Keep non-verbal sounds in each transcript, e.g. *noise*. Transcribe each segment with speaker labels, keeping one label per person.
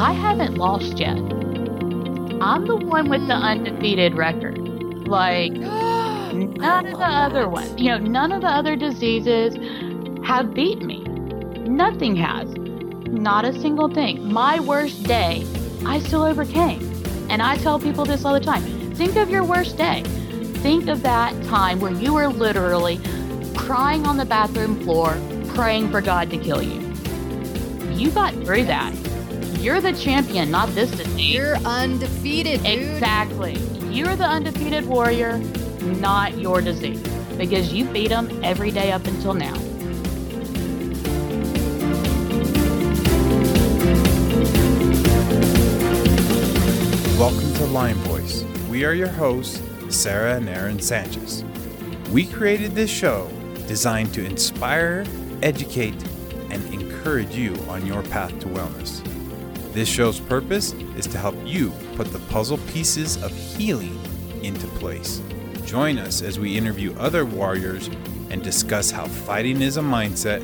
Speaker 1: I haven't lost yet. I'm the one with the undefeated record. Like, *gasps* none of the other ones, you know, none of the other diseases have beat me. Nothing has. Not a single thing. My worst day, I still overcame. And I tell people this all the time think of your worst day. Think of that time where you were literally crying on the bathroom floor, praying for God to kill you. You got through that. You're the champion, not this disease.
Speaker 2: You're undefeated, dude.
Speaker 1: Exactly. You're the undefeated warrior, not your disease, because you beat them every day up until now.
Speaker 3: Welcome to Lyme Voice. We are your hosts, Sarah and Aaron Sanchez. We created this show designed to inspire, educate, and encourage you on your path to wellness. This show's purpose is to help you put the puzzle pieces of healing into place. Join us as we interview other warriors and discuss how fighting is a mindset,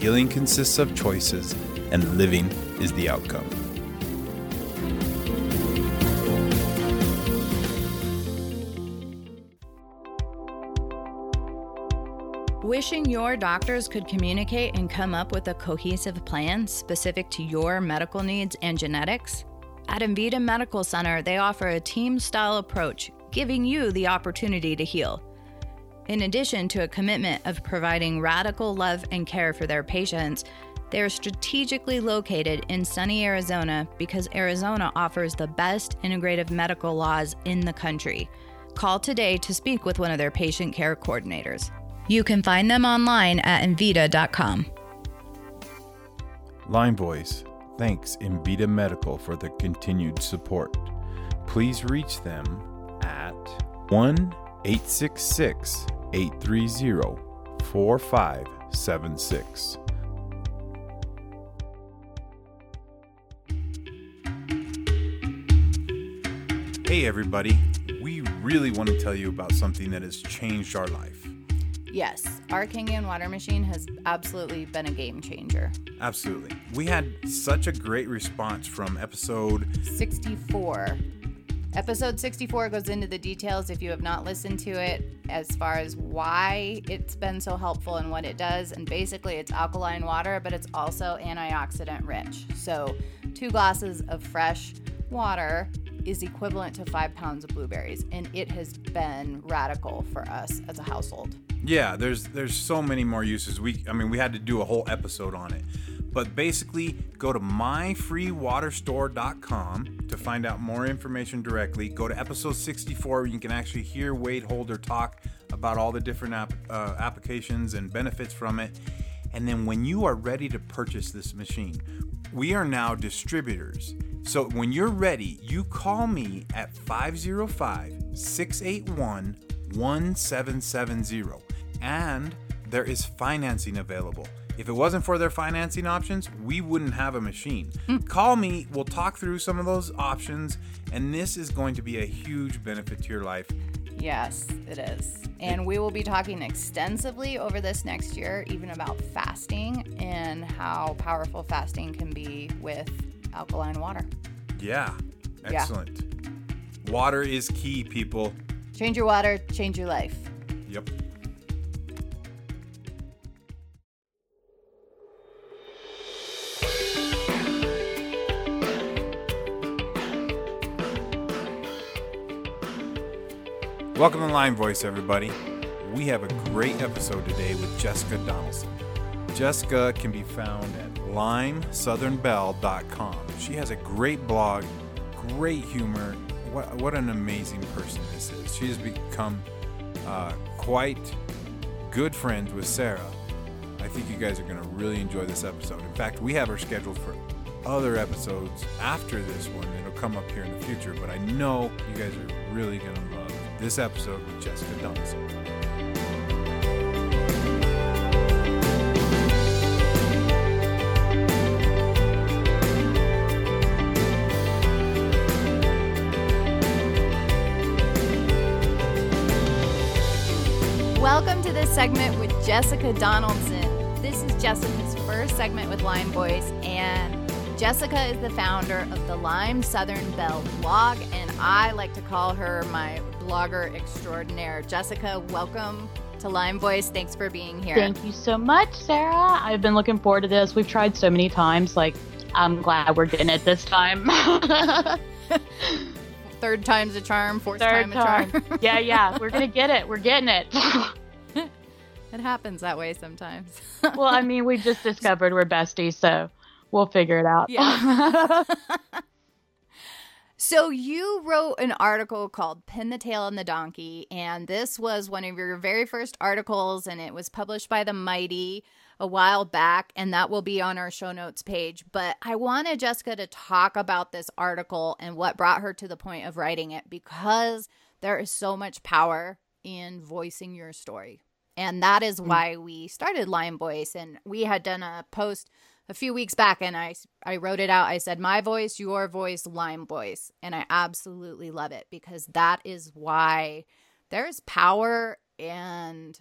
Speaker 3: healing consists of choices, and living is the outcome.
Speaker 2: Wishing your doctors could communicate and come up with a cohesive plan specific to your medical needs and genetics? At Envita Medical Center, they offer a team style approach, giving you the opportunity to heal. In addition to a commitment of providing radical love and care for their patients, they are strategically located in sunny Arizona because Arizona offers the best integrative medical laws in the country. Call today to speak with one of their patient care coordinators. You can find them online at Envita.com.
Speaker 3: Lyme Voice thanks Envita Medical for the continued support. Please reach them at 1 866 830 4576. Hey, everybody. We really want to tell you about something that has changed our life.
Speaker 2: Yes, our Kangen water machine has absolutely been a game changer.
Speaker 3: Absolutely. We had such a great response from episode
Speaker 2: 64. Episode 64 goes into the details if you have not listened to it as far as why it's been so helpful and what it does. And basically, it's alkaline water, but it's also antioxidant rich. So, two glasses of fresh water is equivalent to five pounds of blueberries. And it has been radical for us as a household.
Speaker 3: Yeah, there's there's so many more uses. We I mean we had to do a whole episode on it. But basically, go to myfreewaterstore.com to find out more information directly. Go to episode 64 where you can actually hear Wade Holder talk about all the different app, uh, applications and benefits from it. And then when you are ready to purchase this machine, we are now distributors. So when you're ready, you call me at 505 681 1770 and there is financing available. If it wasn't for their financing options, we wouldn't have a machine. Hmm. Call me, we'll talk through some of those options, and this is going to be a huge benefit to your life.
Speaker 2: Yes, it is. And we will be talking extensively over this next year, even about fasting and how powerful fasting can be with alkaline water.
Speaker 3: Yeah,
Speaker 2: Yeah.
Speaker 3: excellent. Water is key, people.
Speaker 2: Change your water, change your life.
Speaker 3: Yep. Welcome to Lyme Voice, everybody. We have a great episode today with Jessica Donaldson. Jessica can be found at lymesouthernbelle.com. She has a great blog, great humor. What, what an amazing person this is. She has become uh, quite good friends with Sarah. I think you guys are going to really enjoy this episode. In fact, we have her scheduled for other episodes after this one. It'll come up here in the future, but I know you guys are really going to this episode with Jessica Donaldson.
Speaker 2: Welcome to this segment with Jessica Donaldson. This is Jessica's first segment with Lyme Voice, and Jessica is the founder of the Lyme Southern Belle blog, and I like to call her my blogger extraordinaire. Jessica, welcome to Lyme Voice. Thanks for being here.
Speaker 1: Thank you so much, Sarah. I've been looking forward to this. We've tried so many times. Like, I'm glad we're getting it this time. *laughs*
Speaker 2: Third time's a charm, fourth Third time a charm. *laughs*
Speaker 1: yeah, yeah, we're going to get it. We're getting it. *laughs*
Speaker 2: it happens that way sometimes.
Speaker 1: well, I mean, we just discovered we're besties, so we'll figure it out.
Speaker 2: Yeah. So you wrote an article called Pin the Tail on the Donkey, and this was one of your very first articles, and it was published by The Mighty a while back, and that will be on our show notes page. But I wanted Jessica to talk about this article and what brought her to the point of writing it because there is so much power in voicing your story. And that is mm. why we started Lyme Voice. And we had done a post a few weeks back and I I wrote it out. I said my voice, your voice, Lyme voice, and I absolutely love it because that is why there's power and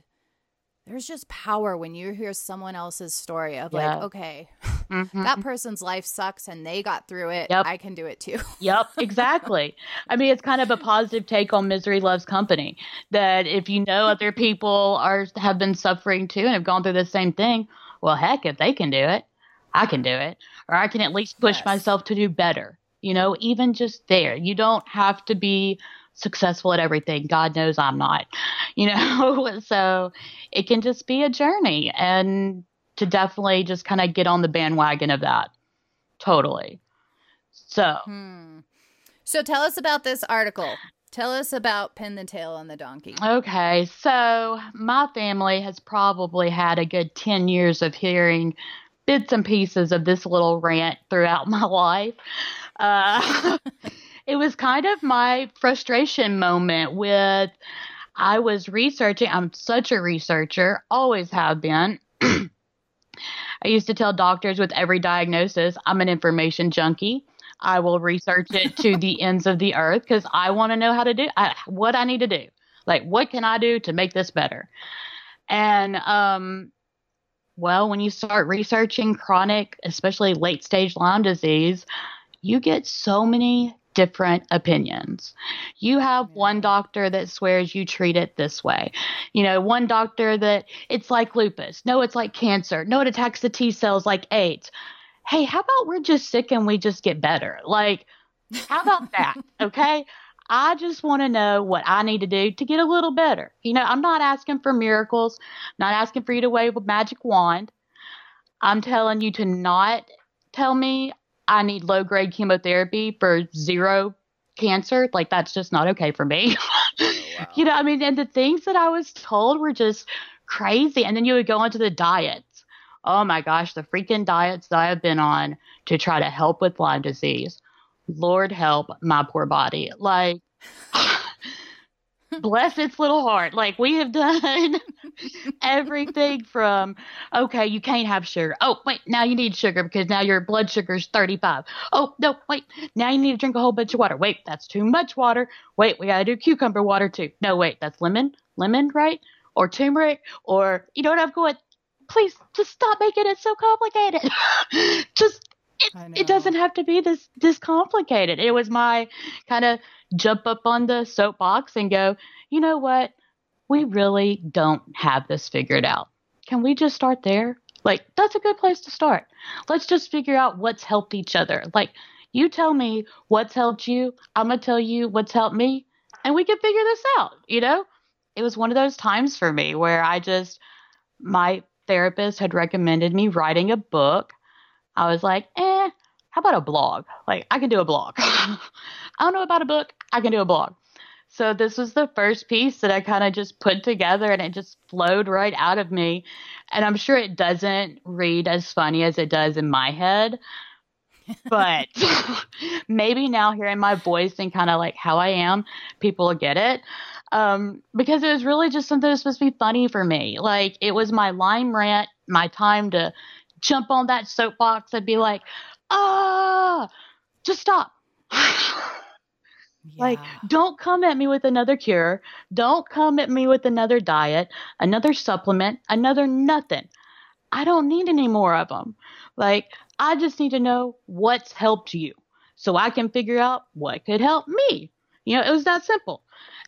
Speaker 2: there's just power when you hear someone else's story of yeah. like, okay, mm-hmm. that person's life sucks and they got through it. Yep. I can do it too. *laughs*
Speaker 1: yep, exactly. I mean, it's kind of a positive take on misery loves company. That if you know other people are have been suffering too and have gone through the same thing, well, heck, if they can do it, I can do it, or I can at least push yes. myself to do better. You know, even just there, you don't have to be successful at everything. God knows I'm not, *laughs* you know, *laughs* so it can just be a journey and to definitely just kind of get on the bandwagon of that. Totally. So,
Speaker 2: hmm. so tell us about this article. Tell us about Pin the Tail on the Donkey.
Speaker 1: Okay, so my family has probably had a good 10 years of hearing bits and pieces of this little rant throughout *laughs* my life. Uh, *laughs* it was kind of my frustration moment with I was researching. I'm such a researcher, always have been. *clears throat* I used to tell doctors with every diagnosis, I'm an information junkie. I will research it to the *laughs* ends of the earth because I want to know how to do I, what I need to do. Like, what can I do to make this better? And um, well, when you start researching chronic, especially late stage Lyme disease, you get so many different opinions. You have one doctor that swears you treat it this way. You know, one doctor that it's like lupus. No, it's like cancer. No, it attacks the T cells like AIDS. Hey, how about we're just sick and we just get better? Like, how about that? *laughs* Okay. I just want to know what I need to do to get a little better. You know, I'm not asking for miracles, not asking for you to wave a magic wand. I'm telling you to not tell me I need low grade chemotherapy for zero cancer. Like, that's just not okay for me. oh, *laughs* wow. You know, I mean, and the things that I was told were just crazy. And then you would go into the diets. Oh my gosh, the freaking diets that I have been on to try to help with Lyme disease. Lord help my poor body. Like, *laughs* bless its little heart. Like, we have done *laughs* everything from, okay, you can't have sugar. Oh, wait, now you need sugar because now your blood sugar is 35. Oh, no, wait, now you need to drink a whole bunch of water. Wait, that's too much water. Wait, we got to do cucumber water too. No, wait, that's lemon, lemon, right? Or turmeric, or, you know what I'm going, please just stop making it so complicated. *laughs* just it, it doesn't have to be this this complicated. It was my kind of jump up on the soapbox and go, you know what? We really don't have this figured out. Can we just start there? Like, that's a good place to start. Let's just figure out what's helped each other. Like, you tell me what's helped you. I'm going to tell you what's helped me, and we can figure this out. You know, it was one of those times for me where I just, my therapist had recommended me writing a book. I was like, eh, how about a blog? Like, I can do a blog. *laughs* I don't know about a book. I can do a blog. So this was the first piece that I kind of just put together and it just flowed right out of me. And I'm sure it doesn't read as funny as it does in my head. *laughs* but *laughs* maybe now hearing my voice and kind of like how I am, people will get it. Um, because it was really just something that was supposed to be funny for me. Like it was my Lyme rant, my time to jump on that soapbox and be like, ah, just stop. *sighs* Yeah. Like, don't come at me with another cure. Don't come at me with another diet, another supplement, another nothing. I don't need any more of them. Like, I just need to know what's helped you so I can figure out what could help me. You know, it was that simple.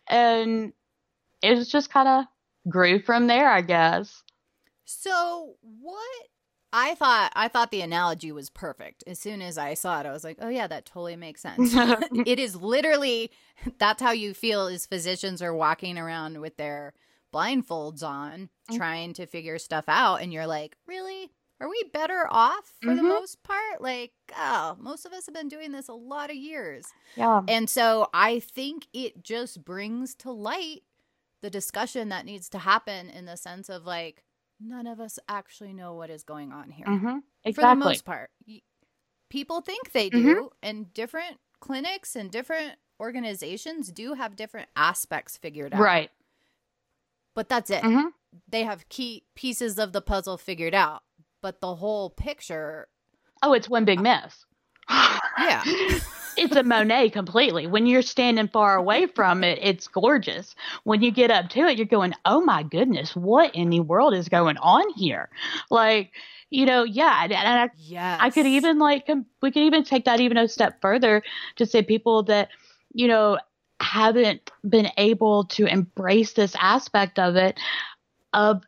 Speaker 1: And it was just kind of grew from there, I guess.
Speaker 2: So, what I thought I thought the analogy was perfect. As soon as I saw it, I was like, "Oh yeah, that totally makes sense." *laughs* it is literally that's how you feel as physicians are walking around with their blindfolds on mm-hmm. trying to figure stuff out and you're like, "Really? Are we better off for mm-hmm. the most part? Like, oh, most of us have been doing this a lot of years."
Speaker 1: Yeah.
Speaker 2: And so I think it just brings to light the discussion that needs to happen in the sense of like none of us actually know what is going on here.
Speaker 1: Mm-hmm. Exactly.
Speaker 2: For the most part, people think they do, mm-hmm. and different clinics and different organizations do have different aspects figured out.
Speaker 1: Right.
Speaker 2: But that's it.
Speaker 1: Mm-hmm.
Speaker 2: They have key pieces of the puzzle figured out, but the whole picture.
Speaker 1: Oh, it's one big mess.
Speaker 2: yeah. *laughs* *laughs*
Speaker 1: it's a Monet completely. When you're standing far away from it, it's gorgeous. When you get up to it, you're going, "Oh my goodness, what in the world is going on here?" Like, you know, yeah, and I,
Speaker 2: yes.
Speaker 1: I could even like um, we could even take that even a step further to say people that you know haven't been able to embrace this aspect of it of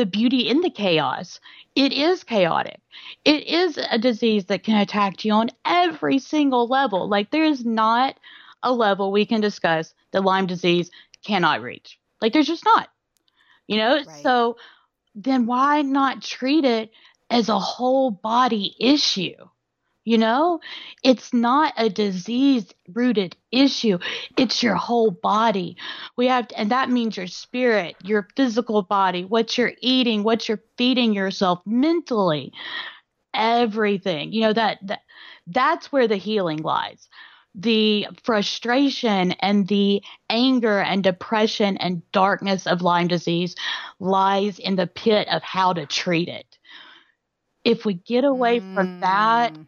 Speaker 1: the beauty in the chaos it is chaotic. It is a disease that can attack you on every single level. Like, there is not a level we can discuss that Lyme disease cannot reach. Like, there's just not. You know? Right. So, then why not treat it as a whole body issue? You know, it's not a disease rooted issue. It's your whole body. We have, and that means your spirit, your physical body, what you're eating, what you're feeding yourself mentally, everything. You know, that, that that's where the healing lies. The frustration and the anger and depression and darkness of Lyme disease lies in the pit of how to treat it. If we get away from that, mm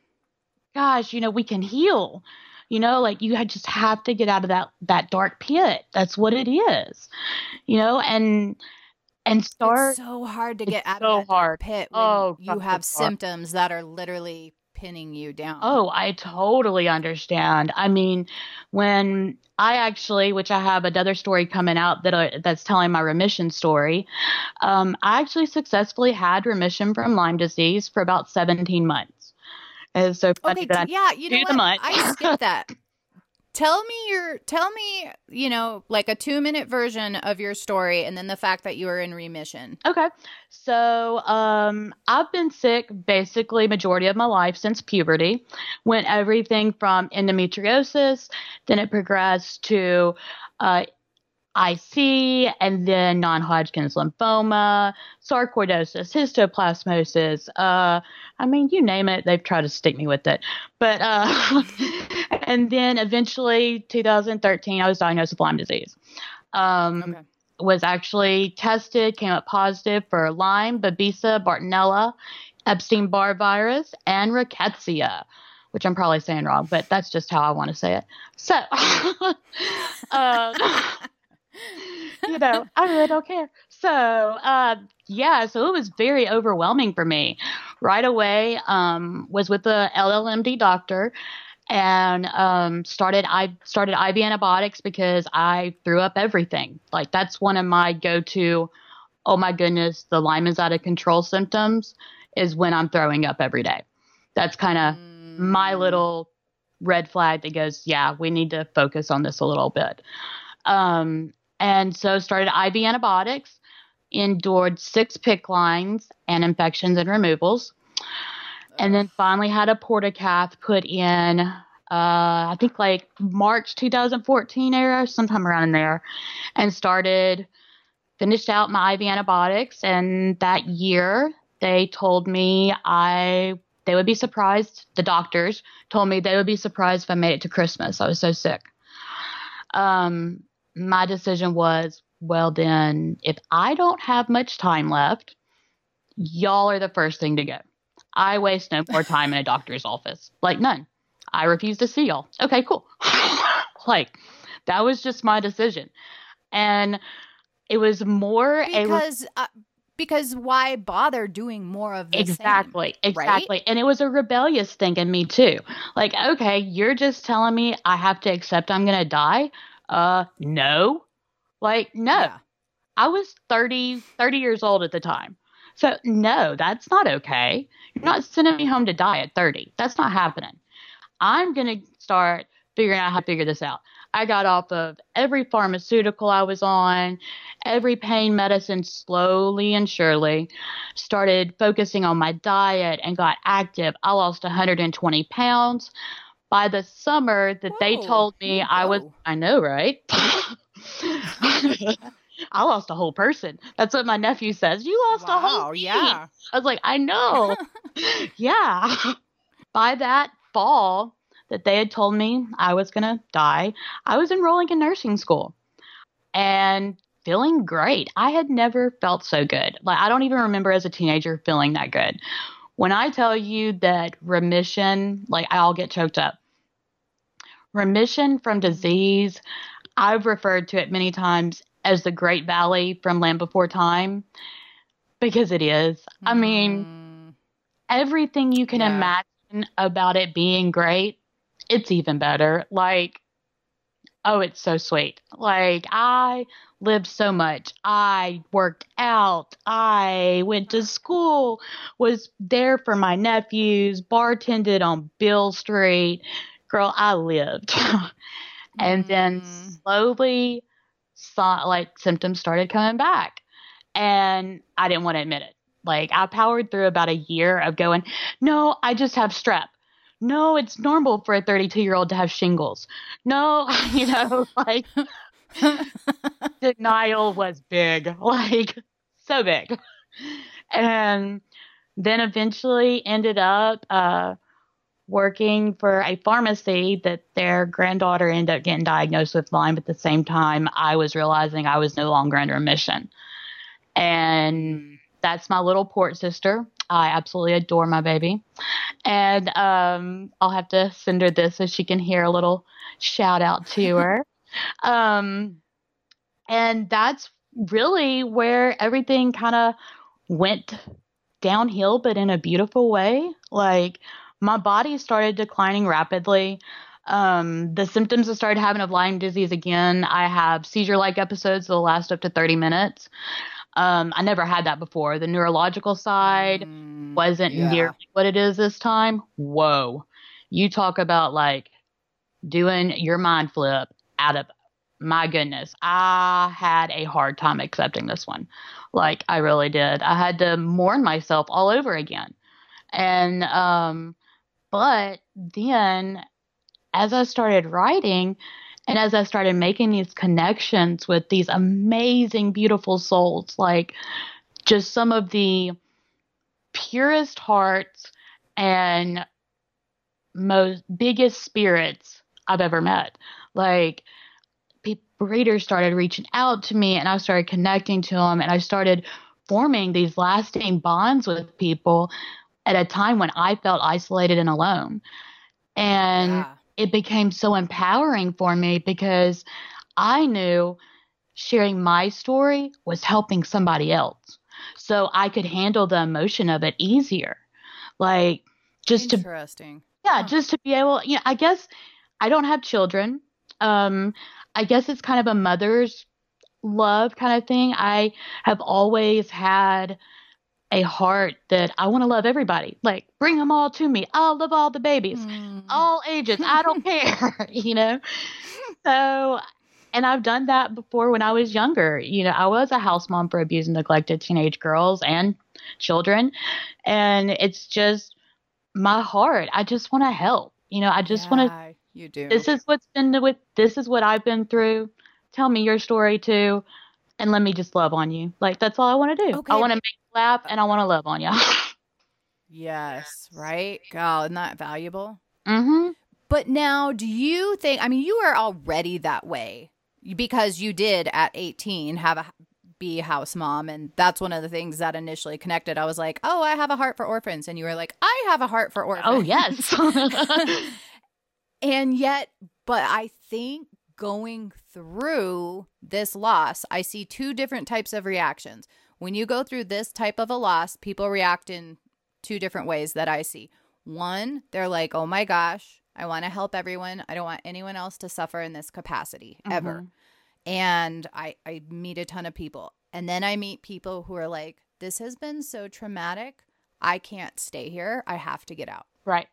Speaker 1: gosh, you know, we can heal. You know, like you just have to get out of that that dark pit. That's what it is. You know, and and start.
Speaker 2: It's so hard to get out so of that hard. pit when oh, you have symptoms that are literally pinning you down.
Speaker 1: Oh, I totally understand. I mean, when I actually, which I have another story coming out that that's telling my remission story, um, I actually successfully had remission from Lyme disease for about 17 months. It's so funny
Speaker 2: okay, that yeah, you know what? I skipped that. *laughs* tell me your tell me you know like a two minute version of your story and then the fact that you were in remission
Speaker 1: okay so um i've been sick basically majority of my life since puberty went everything from endometriosis then it progressed to uh IC, and then non-Hodgkin's lymphoma, sarcoidosis, histoplasmosis. Uh, I mean, you name it, they've tried to stick me with it. But uh, *laughs* and then eventually, 2013, I was diagnosed with Lyme disease. Um, okay. Was actually tested, came up positive for Lyme, Babesia, Bartonella, Epstein Barr virus, and Rickettsia which I'm probably saying wrong, but that's just how I want to say it. So, uh, *laughs* *laughs* *laughs* you know, I really don't care. So, uh, yeah, so it was very overwhelming for me. Right away, um, was with the LLMD doctor and um, started I started IV antibiotics because I threw up everything. Like that's one of my go-to. Oh my goodness, the Lyme is out of control symptoms is when I'm throwing up every day. That's kind of mm. my little red flag that goes, yeah, we need to focus on this a little bit. Um, and so started IV antibiotics, endured six PICC lines and infections and removals. And then finally had a portacath put in, uh, I think like March 2014 era, sometime around in there, and started, finished out my IV antibiotics. And that year, they told me I they would be surprised. The doctors told me they would be surprised if I made it to Christmas. I was so sick. Um, my decision was, well, then if I don't have much time left, y'all are the first thing to go. I waste no more time in a doctor's office. Like, none. I refuse to see y'all. Okay, cool. *laughs* like, that was just my decision. And it was more
Speaker 2: because,
Speaker 1: a.
Speaker 2: Uh, because why bother doing more of the
Speaker 1: exactly
Speaker 2: same,
Speaker 1: exactly
Speaker 2: right?
Speaker 1: and it was a rebellious thing in me too like okay you're just telling me i have to accept i'm gonna die uh no. Like no.
Speaker 2: Yeah.
Speaker 1: i was 30 30 years old at the time. So no that's not okay. You're not sending me home to die at 30 that's not happening. I'm gonna start figuring out how to figure this out. I got off of every pharmaceutical i was on every pain medicine slowly and surely started focusing on my diet and got active. I lost 120 pounds by the summer that they told me
Speaker 2: you
Speaker 1: i was i know right *laughs* i lost a whole person that's what my nephew says you lost a whole
Speaker 2: Wow,
Speaker 1: me."
Speaker 2: yeah.
Speaker 1: i was like i know *laughs* yeah *laughs* by that fall that they had told me i was going to die i was enrolling in nursing school and feeling great. I had never felt so good. Like I don't even remember as a teenager feeling that good. When I tell you that remission, like I'll get choked up. Remission from disease, I've referred to it many times as the Great Valley from Land Before Time because it is. I mean,
Speaker 2: Mm,
Speaker 1: everything you can
Speaker 2: Yeah.
Speaker 1: imagine about it being great, it's even better. Like, oh, it's so sweet. Like, I lived so much. I worked out. I went to school, was there for my nephews, bartended on Beale Street. Girl, I lived. *laughs* and then
Speaker 2: Mm.
Speaker 1: slowly, saw, like, symptoms started coming back. And I didn't want to admit it. Like I powered through about a year of going, no, I just have strep. No, it's normal for a 32 year old to have shingles. No, *laughs* you know, *laughs* like denial was big, like so big. And then eventually ended up uh, working for a pharmacy that their granddaughter ended up getting diagnosed with Lyme at the same time I was realizing I was no longer under remission. And that's my little port sister. I absolutely adore my baby. And um, I'll have to send her this so she can hear a little shout out to *laughs* her. um, and that's really where everything kind of went downhill, but in a beautiful way. Like my body started declining rapidly. Um, the symptoms I started having of Lyme disease again. I have seizure like episodes that'll last up to 30 minutes. Um, I never had that before. The neurological side
Speaker 2: Mm,
Speaker 1: wasn't
Speaker 2: yeah.
Speaker 1: nearly what it is this time. Whoa. You talk about like doing your mind flip out of my goodness. I had a hard time accepting this one. Like I really did. I had to mourn myself all over again. And um but then as I started writing and as I started making these connections with these amazing beautiful souls like just some of the purest hearts and most biggest spirits I've ever met. Like people, readers started reaching out to me and I started connecting to them and I started forming these lasting bonds with people at a time when I felt isolated and alone. And
Speaker 2: Yeah.
Speaker 1: it became so empowering for me because I knew sharing my story was helping somebody else. So I could handle the emotion of it easier. Like just to
Speaker 2: Interesting.
Speaker 1: yeah,
Speaker 2: Huh.
Speaker 1: just to be able, you know, I guess I don't have children. Um I guess it's kind of a mother's love kind of thing. I have always had a heart that I want to love everybody. Like bring them all to me. I'll love all the babies
Speaker 2: Mm.
Speaker 1: all ages. I don't *laughs* care, *laughs* you know. So, and I've done that before when I was younger. You know, I was a house mom for abused and neglected teenage girls and children, and it's just my heart. I just want to help. You know, I just want to.
Speaker 2: You do.
Speaker 1: This is what's been with. This is what I've been through. Tell me your story too, and let me just love on you. Like that's all I want to do.
Speaker 2: Okay.
Speaker 1: I want to make you laugh, and I want to love on you. *laughs*
Speaker 2: yes. Right. God, isn't that valuable?
Speaker 1: mm-hmm.
Speaker 2: But now, do you think? I mean, you are already that way because you did at 18 have a be house mom, and that's one of the things that initially connected. I was like, "Oh, I have a heart for orphans," and you were like, "I have a heart for orphans."
Speaker 1: Oh yes. *laughs*
Speaker 2: and yet, but I think going through this loss, I see two different types of reactions. when you go through this type of a loss, people react in two different ways that I see. One, they're like, oh my gosh, I want to help everyone. I don't want anyone else to suffer in this capacity ever.
Speaker 1: Mhm.
Speaker 2: And I, I meet a ton of people. And then I meet people who are like, this has been so traumatic. I can't stay here. I have to get out.
Speaker 1: Right.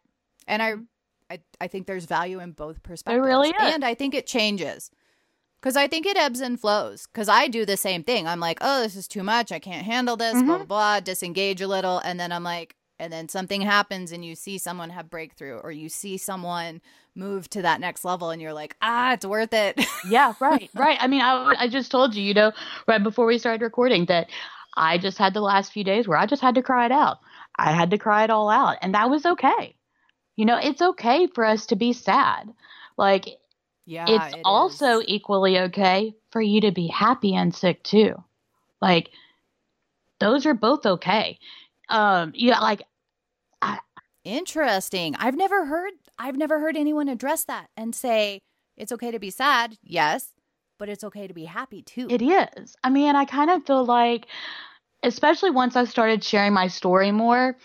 Speaker 2: And I, I, I think there's value in both perspectives.
Speaker 1: I really is.
Speaker 2: And I think it changes. Because I think it ebbs and flows. Because I do the same thing. I'm like, oh, this is too much. I can't handle this, blah,
Speaker 1: Mhm.
Speaker 2: blah, blah, disengage a little. And then I'm like, and then something happens and you see someone have breakthrough or you see someone move to that next level and you're like, ah, it's worth it. *laughs*
Speaker 1: Yeah, right, right. I mean, I, I just told you, you know, right before we started recording that I just had the last few days where I just had to cry it out. I had to cry it all out, and that was okay. You know, it's okay for us to be sad. Like,
Speaker 2: yeah.
Speaker 1: it's
Speaker 2: it
Speaker 1: also
Speaker 2: is.
Speaker 1: equally okay for you to be happy and sick too. Like, those are both okay. Um, yeah, like,
Speaker 2: Interesting. I've never heard I've never heard anyone address that and say it's okay to be sad, yes, but it's okay to be happy too.
Speaker 1: It is. I mean, I kind of feel like, especially once I started sharing my story more,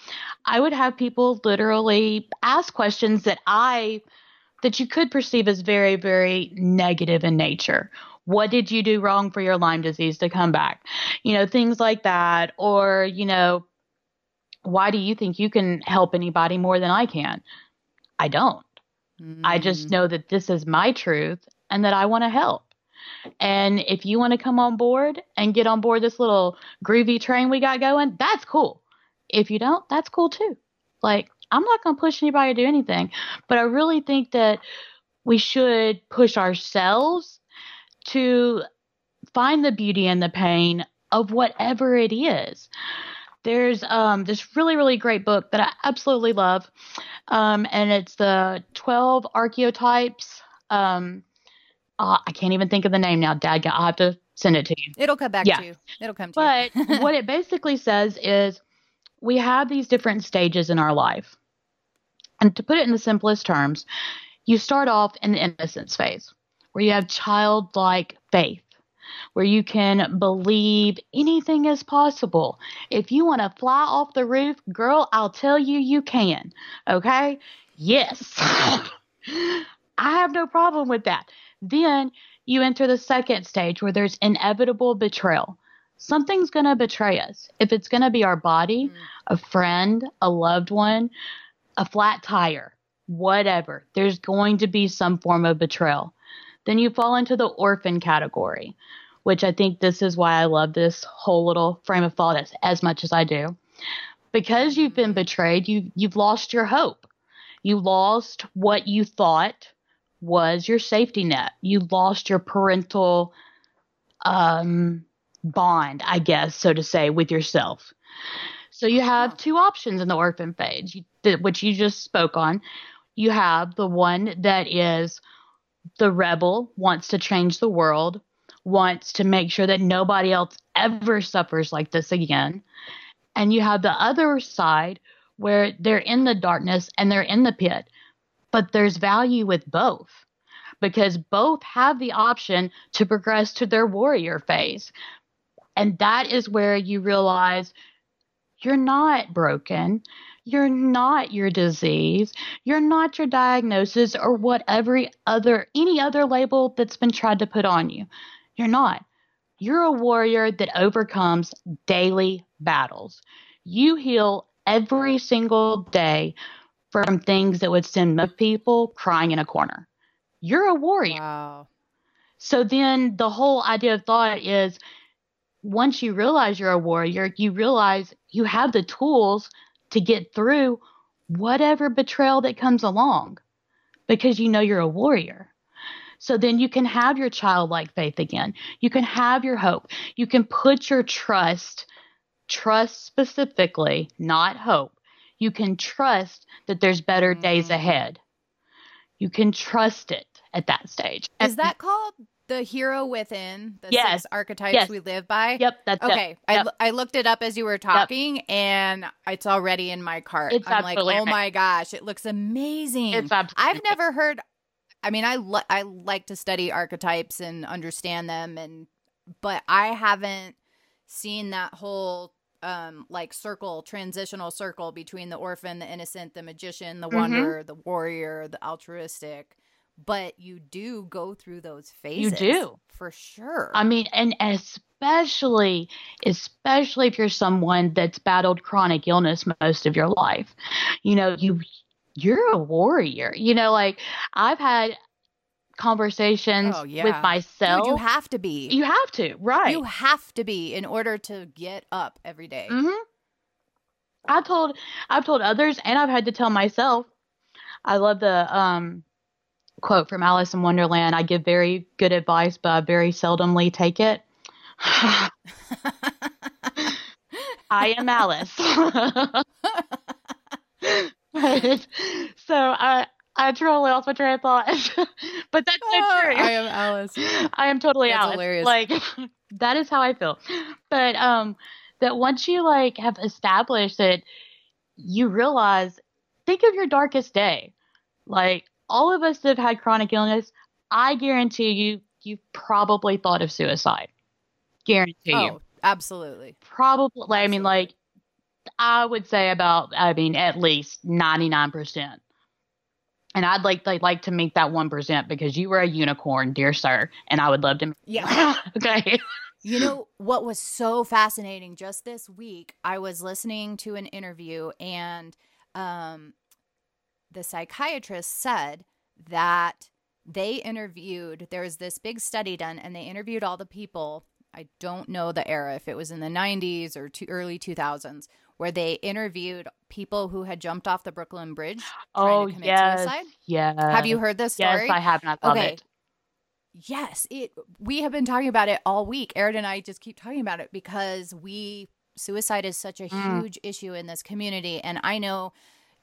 Speaker 1: I would have people literally ask questions that I, that you could perceive as very, very negative in nature. What did you do wrong for your Lyme disease to come back? You know, things like that. Or, you know, why do you think you can help anybody more than I can? I don't. I just
Speaker 2: Mm.
Speaker 1: know that this is my truth and that I want to help. And if you want to come on board and get on board this little groovy train we got going, that's cool. If you don't, that's cool too. Like, I'm not going to push anybody to do anything, but I really think that we should push ourselves to find the beauty in the pain of whatever it is. There's um, this really, really great book that I absolutely love, um, and it's the 12 archetypes. Um, uh, I can't even think of the name now. Dad, I'll have to send it to you.
Speaker 2: It'll come back
Speaker 1: Yeah.
Speaker 2: to you. It'll come to
Speaker 1: But
Speaker 2: you. *laughs*
Speaker 1: what it basically says is we have these different stages in our life. And to put it in the simplest terms, you start off in the innocence phase where you have childlike faith, where you can believe anything is possible. If you want to fly off the roof, girl, I'll tell you you can. Okay? Yes. *laughs* I have no problem with that. Then you enter the second stage where there's inevitable betrayal. Something's going to betray us. If it's going to be our body,
Speaker 2: Mm.
Speaker 1: a friend, a loved one, a flat tire, whatever, there's going to be some form of betrayal. Then you fall into the orphan category, which I think this is why I love this whole little frame of thought as, as much as I do. Because you've been betrayed, you you've lost your hope. You lost what you thought was your safety net. You lost your parental um, bond, I guess, so to say, with yourself. So you have two options in the orphan phase, which you just spoke on. You have the one that is the rebel, wants to change the world, wants to make sure that nobody else ever suffers like this again. And you have the other side where they're in the darkness and they're in the pit, but there's value with both because both have the option to progress to their warrior phase. And that is where you realize you're not broken. You're not your disease. You're not your diagnosis or whatever other any other label that's been tried to put on you. You're not. You're a warrior that overcomes daily battles. You heal every single day from things that would send most people crying in a corner. You're a warrior.
Speaker 2: Wow.
Speaker 1: So then the whole idea of thought is once you realize you're a warrior, you realize you have the tools to get through whatever betrayal that comes along because you know you're a warrior. So then you can have your childlike faith again. You can have your hope. You can put your trust, trust specifically, not hope. You can trust that there's better days
Speaker 2: Mm.
Speaker 1: ahead. You can trust it at that stage.
Speaker 2: Is that called the hero within the
Speaker 1: Yes.
Speaker 2: six archetypes
Speaker 1: Yes.
Speaker 2: we live by?
Speaker 1: Yep, that's.
Speaker 2: Okay, I,
Speaker 1: Yep.
Speaker 2: lo- I looked it up as you were talking, and it's already in my cart.
Speaker 1: It's
Speaker 2: I'm like, oh my gosh, it looks amazing.
Speaker 1: It's absolutely
Speaker 2: I've never heard. I mean, I li- I like to study archetypes and understand them, and but I haven't seen that whole um like circle transitional circle between the orphan the innocent the magician the
Speaker 1: Mhm.
Speaker 2: wanderer the warrior the altruistic but you do go through those phases You
Speaker 1: do.
Speaker 2: for sure
Speaker 1: I mean, and especially, especially if you're someone that's battled chronic illness most of your life, you know, you you're a warrior. You know, like I've had conversations
Speaker 2: Oh, yeah.
Speaker 1: with myself.
Speaker 2: Dude, you have to be
Speaker 1: You have to, right?
Speaker 2: you have to be in order to get up every day.
Speaker 1: hmm I told I've told others and I've had to tell myself. I love the um quote from Alice in Wonderland. I give very good advice, but I very seldomly take it. *laughs* I am Alice. *laughs* But- so I I totally lost my train of thought. *laughs* but that's so true.
Speaker 2: I am Alice.
Speaker 1: I am totally
Speaker 2: That's
Speaker 1: Alice.
Speaker 2: hilarious.
Speaker 1: Like that is how I feel. But um that once you like have established it, you realize think of your darkest day. Like all of us that have had chronic illness, I guarantee you you've probably thought of suicide. Guarantee you.
Speaker 2: Oh, absolutely.
Speaker 1: Probably like, I mean like I would say about I mean at least 99%. And I'd like like, like to make that 1% because you were a unicorn, dear sir, and I would love to meet
Speaker 2: Yeah. *laughs*
Speaker 1: okay.
Speaker 2: You know what was so fascinating just this week? I was listening to an interview and um the psychiatrist said that they interviewed there was this big study done and they interviewed all the people I don't know the era if it was in the 90s or two, early 2000s where they interviewed people who had jumped off the Brooklyn Bridge trying
Speaker 1: Oh
Speaker 2: to commit
Speaker 1: yes,
Speaker 2: suicide.
Speaker 1: yes.
Speaker 2: Have you heard this story?
Speaker 1: Yes, I have. not.
Speaker 2: Okay.
Speaker 1: it.
Speaker 2: Yes, it we have been talking about it all week. Aaron and I just keep talking about it because we suicide is such a
Speaker 1: Mm.
Speaker 2: huge issue in this community and I know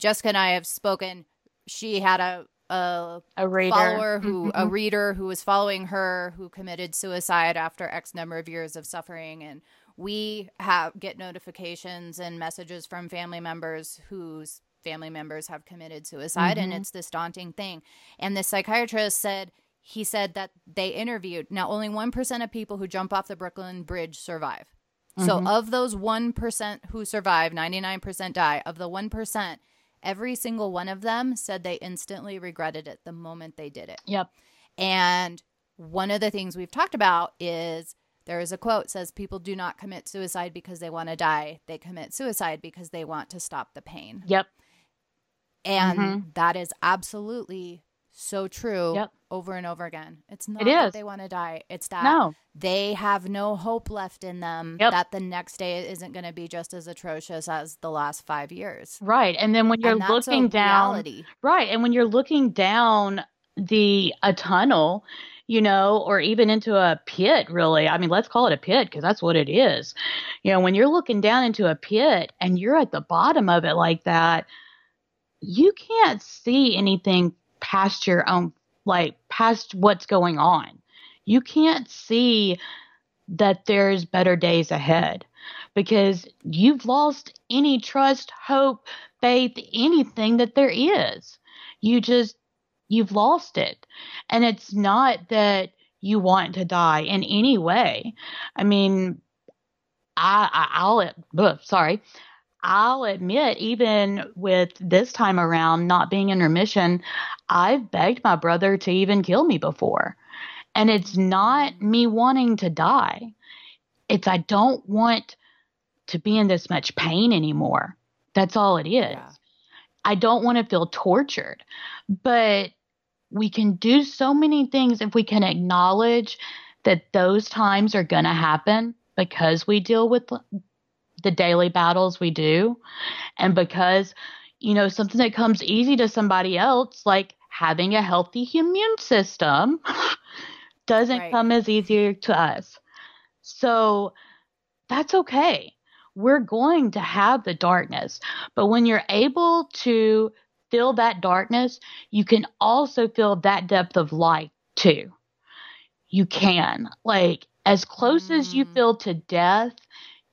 Speaker 2: Jessica and I have spoken she had a a
Speaker 1: A reader.
Speaker 2: follower who a
Speaker 1: Mhm.
Speaker 2: reader who was following her who committed suicide after x number of years of suffering and we have get notifications and messages from family members whose family members have committed suicide and
Speaker 1: Mhm.
Speaker 2: it's this daunting thing and the psychiatrist said he said that they interviewed now only 1% of people who jump off the brooklyn bridge survive so
Speaker 1: Mhm.
Speaker 2: of those 1% who survive 99% die of the 1% every single one of them said they instantly regretted it the moment they did it
Speaker 1: Yep.
Speaker 2: and one of the things we've talked about is there is a quote says people do not commit suicide because they want to die. They commit suicide because they want to stop the pain.
Speaker 1: Yep.
Speaker 2: And
Speaker 1: Mhm.
Speaker 2: that is absolutely so true
Speaker 1: Yep.
Speaker 2: over and over again. It's not
Speaker 1: It
Speaker 2: that
Speaker 1: is.
Speaker 2: they want to die. It's that
Speaker 1: No.
Speaker 2: they have no hope left in them
Speaker 1: Yep.
Speaker 2: that the next day isn't going to be just as atrocious as the last 5 years.
Speaker 1: Right. And then when you're looking down,
Speaker 2: reality.
Speaker 1: right, and when you're looking down the a tunnel, you know, or even into a pit, really. I mean, let's call it a pit because that's what it is. You know, when you're looking down into a pit and you're at the bottom of it like that, you can't see anything past your own, like past what's going on. You can't see that there's better days ahead because you've lost any trust, hope, faith, anything that there is. You just, you've lost it. And it's not that you want to die in any way. I mean, I, I I'll, ugh, sorry. I'll admit, even with this time around not being in remission, I've begged my brother to even kill me before. And it's not me wanting to die. It's I don't want to be in this much pain anymore. That's all it is.
Speaker 2: Yeah.
Speaker 1: I don't want to feel tortured. But we can do so many things if we can acknowledge that those times are going to happen because we deal with the daily battles we do. And because you know something that comes easy to somebody else like having a healthy immune system *laughs* doesn't
Speaker 2: Right.
Speaker 1: come as easy to us. So that's okay. We're going to have the darkness. But when you're able to feel that darkness you can also feel that depth of light too. You can. Like as close as you
Speaker 2: Mm.
Speaker 1: feel to death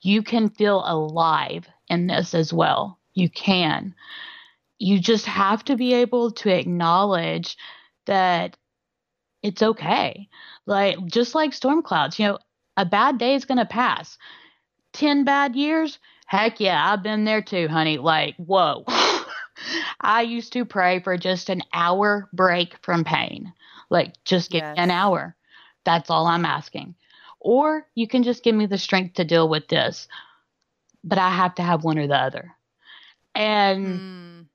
Speaker 1: you can feel alive in this as well. You can. You just have to be able to acknowledge that it's okay. Like, just like storm clouds, you know, a bad day is going to pass. 10 bad years? Heck yeah, I've been there too, honey. Like, whoa. *laughs* I used to pray for just an hour break from pain. Like, just get
Speaker 2: Yes.
Speaker 1: an hour. That's all I'm asking. Or you can just give me the strength to deal with this. But I have to have one or the other. And
Speaker 2: Mm.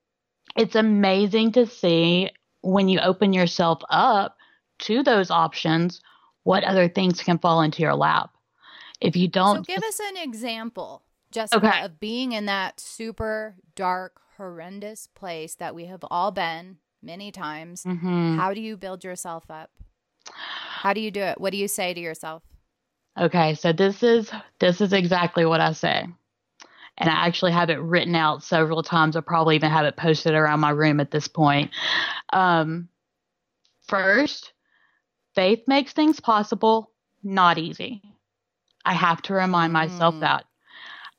Speaker 1: it's amazing to see when you open yourself up to those options, what other things can fall into your lap. If you don't,
Speaker 2: So give us an example, Jessica,
Speaker 1: Okay.
Speaker 2: of being in that super dark, horrendous place that we have all been many times.
Speaker 1: Mhm.
Speaker 2: How do you build yourself up? How do you do it? What do you say to yourself?
Speaker 1: Okay, so this is this is exactly what I say. And I actually have it written out several times. I probably even have it posted around my room at this point. Um, first, faith makes things possible, not easy. I have to remind myself
Speaker 2: Mm.
Speaker 1: that.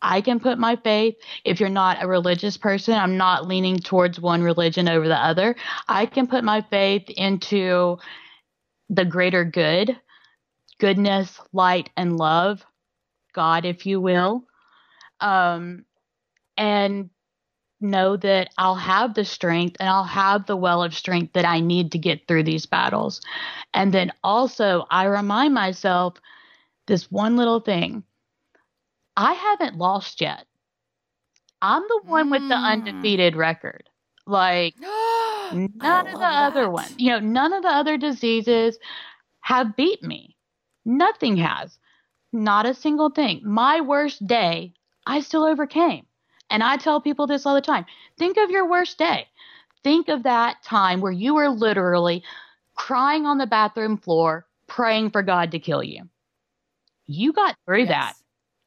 Speaker 1: I can put my faith, if you're not a religious person, I'm not leaning towards one religion over the other. I can put my faith into the greater good, goodness, light, and love, God, if you will, um, and know that I'll have the strength and I'll have the well of strength that I need to get through these battles. And then also, I remind myself this one little thing I haven't lost yet. I'm the one with the
Speaker 2: Mm.
Speaker 1: undefeated record. Like, *gasps* none of the
Speaker 2: love
Speaker 1: other ones, you know, none of the other diseases have beat me. Nothing has. Not a single thing. My worst day, I still overcame. And I tell people this all the time. Think of your worst day. Think of that time where you were literally crying on the bathroom floor, praying for God to kill you. You got through that.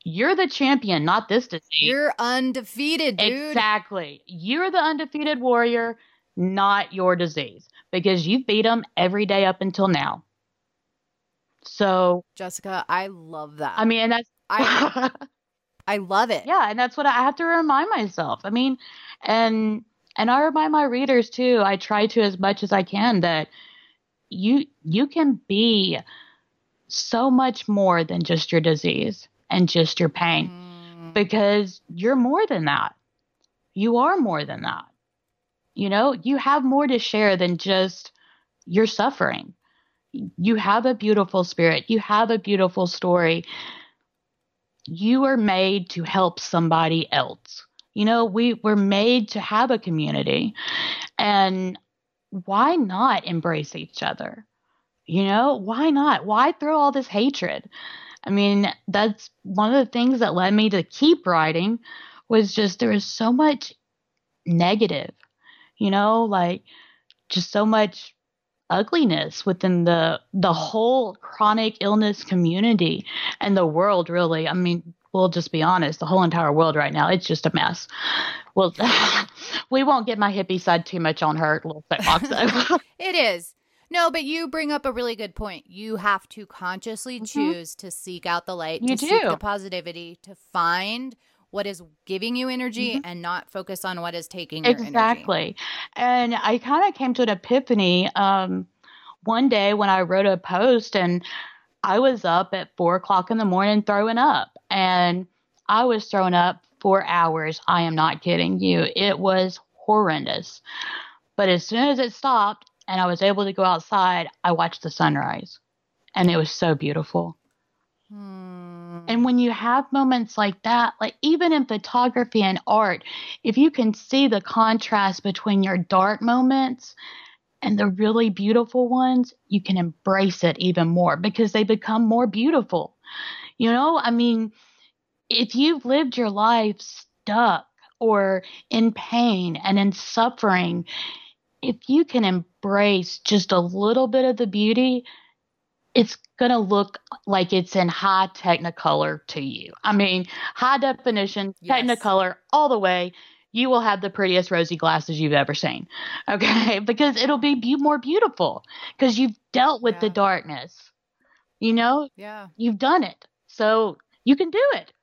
Speaker 1: You're the champion, not this disease.
Speaker 2: You're undefeated, dude.
Speaker 1: Exactly. You're the undefeated warrior, not your disease, because you beat them every day up until now. So,
Speaker 2: Jessica, I love that.
Speaker 1: I mean, and that's
Speaker 2: I *laughs* I love it.
Speaker 1: yeah, and that's what I have to remind myself. I mean, and and I remind my readers too. I try to as much as I can that you you can be so much more than just your disease and just your pain
Speaker 2: Mm.
Speaker 1: because you're more than that. You are more than that. You know, you have more to share than just your suffering. You have a beautiful spirit, you have a beautiful story. You are made to help somebody else. You know, we were made to have a community. And why not embrace each other? You know, why not? Why throw all this hatred? I mean, that's one of the things that led me to keep writing was just there was so much negative, you know, like just so much ugliness within the the whole chronic illness community and the world really. I mean, we'll just be honest, the whole entire world right now, it's just a mess. Well, *laughs* we won't get my hippie side too much on her little soapbox *laughs* though. *laughs*
Speaker 2: It is. No, but you bring up a really good point. You have to consciously
Speaker 1: Mhm.
Speaker 2: choose to seek out the light,
Speaker 1: You
Speaker 2: to seek
Speaker 1: do.
Speaker 2: the positivity, to find what is giving you energy
Speaker 1: Mhm.
Speaker 2: and not focus on what is taking your energy.
Speaker 1: Exactly. And I kind of came to an epiphany um, one day when I wrote a post and I was up at four o'clock in the morning throwing up. And I was throwing up for hours. I am not kidding you. It was horrendous. But as soon as it stopped and I was able to go outside, I watched the sunrise. And it was so beautiful.
Speaker 2: Hmm.
Speaker 1: And when you have moments like that, like even in photography and art, if you can see the contrast between your dark moments and the really beautiful ones, you can embrace it even more because they become more beautiful. You know, I mean, if you've lived your life stuck or in pain and in suffering, if you can embrace just a little bit of the beauty, it's going to look like it's in high technicolor to you. I mean, high definition,
Speaker 2: Yes.
Speaker 1: technicolor all the way. You will have the prettiest rosy glasses you've ever seen. *laughs* Okay. Because it'll be be- more beautiful because you've dealt with the darkness. You know,
Speaker 2: Yeah.
Speaker 1: you've done it. So you can do it.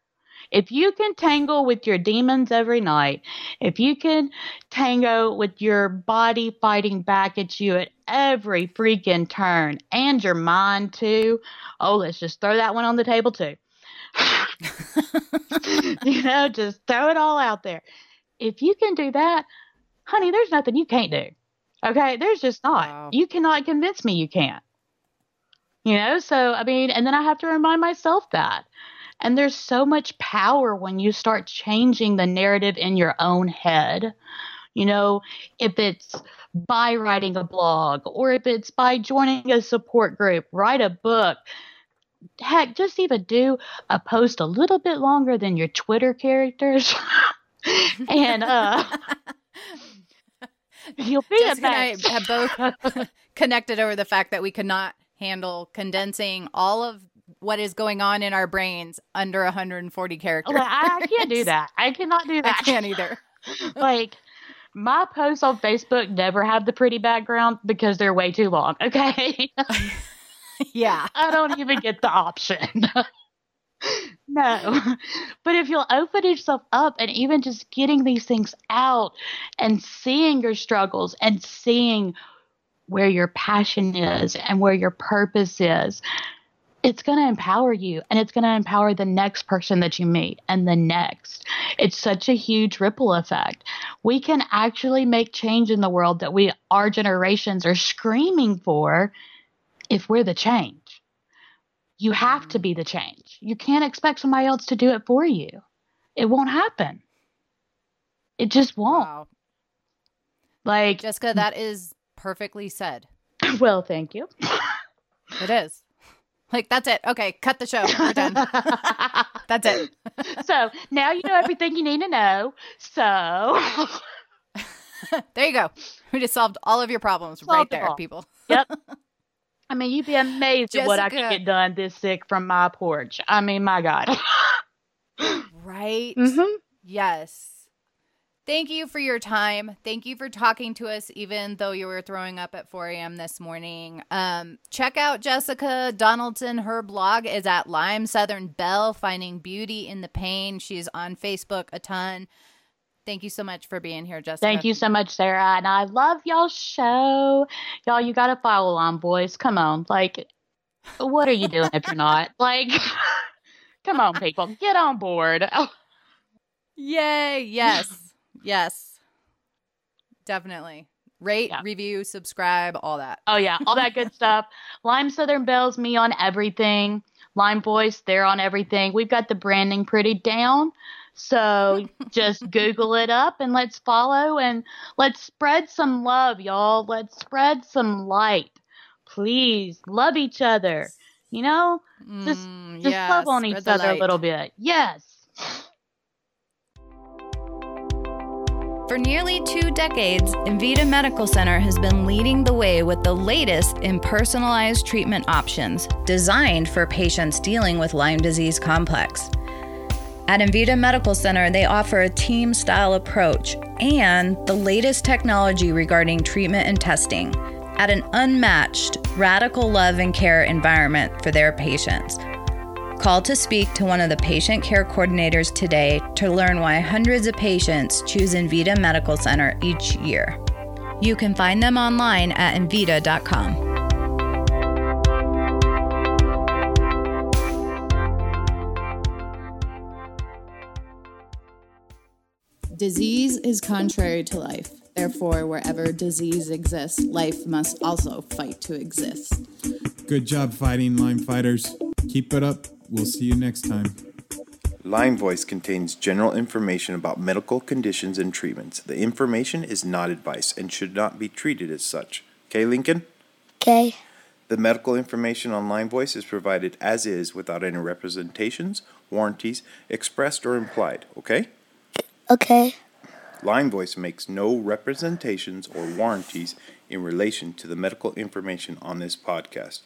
Speaker 1: If you can tangle with your demons every night, if you can tango with your body fighting back at you at every freaking turn and your mind too, oh, let's just throw that one on the table too. *laughs* you know, just throw it all out there. If you can do that, honey, there's nothing you can't do. Okay, there's just not.
Speaker 2: Wow.
Speaker 1: You cannot convince me you can't. You know, so I mean, and then I have to remind myself that. And there's so much power when you start changing the narrative in your own head. You know, if it's by writing a blog or if it's by joining a support group, write a book. Heck, just even do a post a little bit longer than your Twitter characters. *laughs* and uh *laughs* you'll be
Speaker 2: Jessica and I have both *laughs* connected over the fact that we could not handle condensing all of what is going on in our brains under 140 characters.
Speaker 1: Well, I, I can't do *laughs* that. I cannot do that.
Speaker 2: I can't either. *laughs*
Speaker 1: like my posts on Facebook never have the pretty background because they're way too long. Okay. *laughs*
Speaker 2: Yeah.
Speaker 1: I don't even get the option. no. But if you'll open yourself up and even just getting these things out and seeing your struggles and seeing where your passion is and where your purpose is, it's going to empower you and it's going to empower the next person that you meet and the next. It's such a huge ripple effect. We can actually make change in the world that we, our generations, are screaming for if we're the change. You have to be the change. You can't expect somebody else to do it for you. It won't happen. It just won't.
Speaker 2: Wow.
Speaker 1: Like,
Speaker 2: Jessica, that is perfectly said. *laughs*
Speaker 1: well, thank you.
Speaker 2: It is. Like, that's it. Okay, cut the show. We're done. *laughs* That's it.
Speaker 1: so now you know everything you need to know. So, *laughs*
Speaker 2: there you go. We just solved all of your problems right
Speaker 1: Solved them
Speaker 2: there,
Speaker 1: all.
Speaker 2: people.
Speaker 1: yep. *laughs* I mean, you'd be amazed at what I could get done this sick from my porch. I mean, my God.
Speaker 2: Right?
Speaker 1: hmm
Speaker 2: Yes. Thank you for your time. Thank you for talking to us, even though you were throwing up at 4 a.m. this morning. Um, check out Jessica Donaldson. Her blog is at Lyme Southern Belle, Finding Beauty in the Pain. She's on Facebook a ton. Thank you so much for being here, Jessica.
Speaker 1: Thank you so much, Sarah. And I love y'all's show. Y'all, you got to follow on, boys. Come on. Like, what are you doing if you're not? *laughs* Like, *laughs* come on, people. Get on board. *laughs*
Speaker 2: Yay. Yes. Yes. Definitely. Rate,
Speaker 1: Yeah.
Speaker 2: review, subscribe, all that.
Speaker 1: oh, yeah. All that good *laughs* stuff. Lyme Southern Belle's, me on everything. Lyme Voice, they're on everything. We've got the branding pretty down. So *laughs* just Google it up and let's follow and let's spread some love, y'all. Let's spread some light. Please love each other. You know, Just-
Speaker 2: Mm,
Speaker 1: just
Speaker 2: yes,
Speaker 1: love on each
Speaker 2: the
Speaker 1: other a little bit. Yes.
Speaker 2: For nearly two decades, Envita Medical Center has been leading the way with the latest in personalized treatment options designed for patients dealing with Lyme disease complex. At Envita Medical Center, they offer a team style approach and the latest technology regarding treatment and testing at an unmatched, radical love and care environment for their patients. Call to speak to one of the patient care coordinators today to learn why hundreds of patients choose Envita Medical Center each year. You can find them online at Envita.com.
Speaker 4: Disease is contrary to life. Therefore, wherever disease exists, life must also fight to exist.
Speaker 5: Good job fighting, Lyme fighters. Keep it up. We'll see you next time.
Speaker 3: Lyme Voice contains general information about medical conditions and treatments. The information is not advice and should not be treated as such. Okay, Lincoln?
Speaker 6: Okay.
Speaker 3: The medical information on Lyme Voice is provided as is without any representations, warranties, expressed or implied. Okay?
Speaker 6: Okay.
Speaker 3: Lyme Voice makes no representations or warranties in relation to the medical information on this podcast.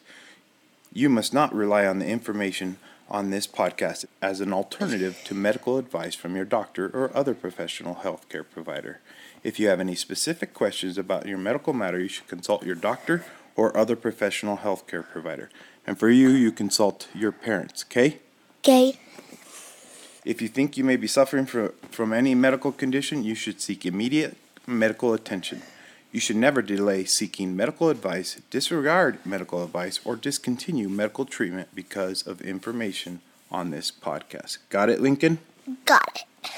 Speaker 3: You must not rely on the information on this podcast as an alternative to medical advice from your doctor or other professional healthcare provider. If you have any specific questions about your medical matter, you should consult your doctor or other professional healthcare provider. And for you, you consult your parents, okay?
Speaker 6: Okay.
Speaker 3: If you think you may be suffering from, from any medical condition, you should seek immediate medical attention. You should never delay seeking medical advice, disregard medical advice, or discontinue medical treatment because of information on this podcast. Got it, Lincoln?
Speaker 6: Got it.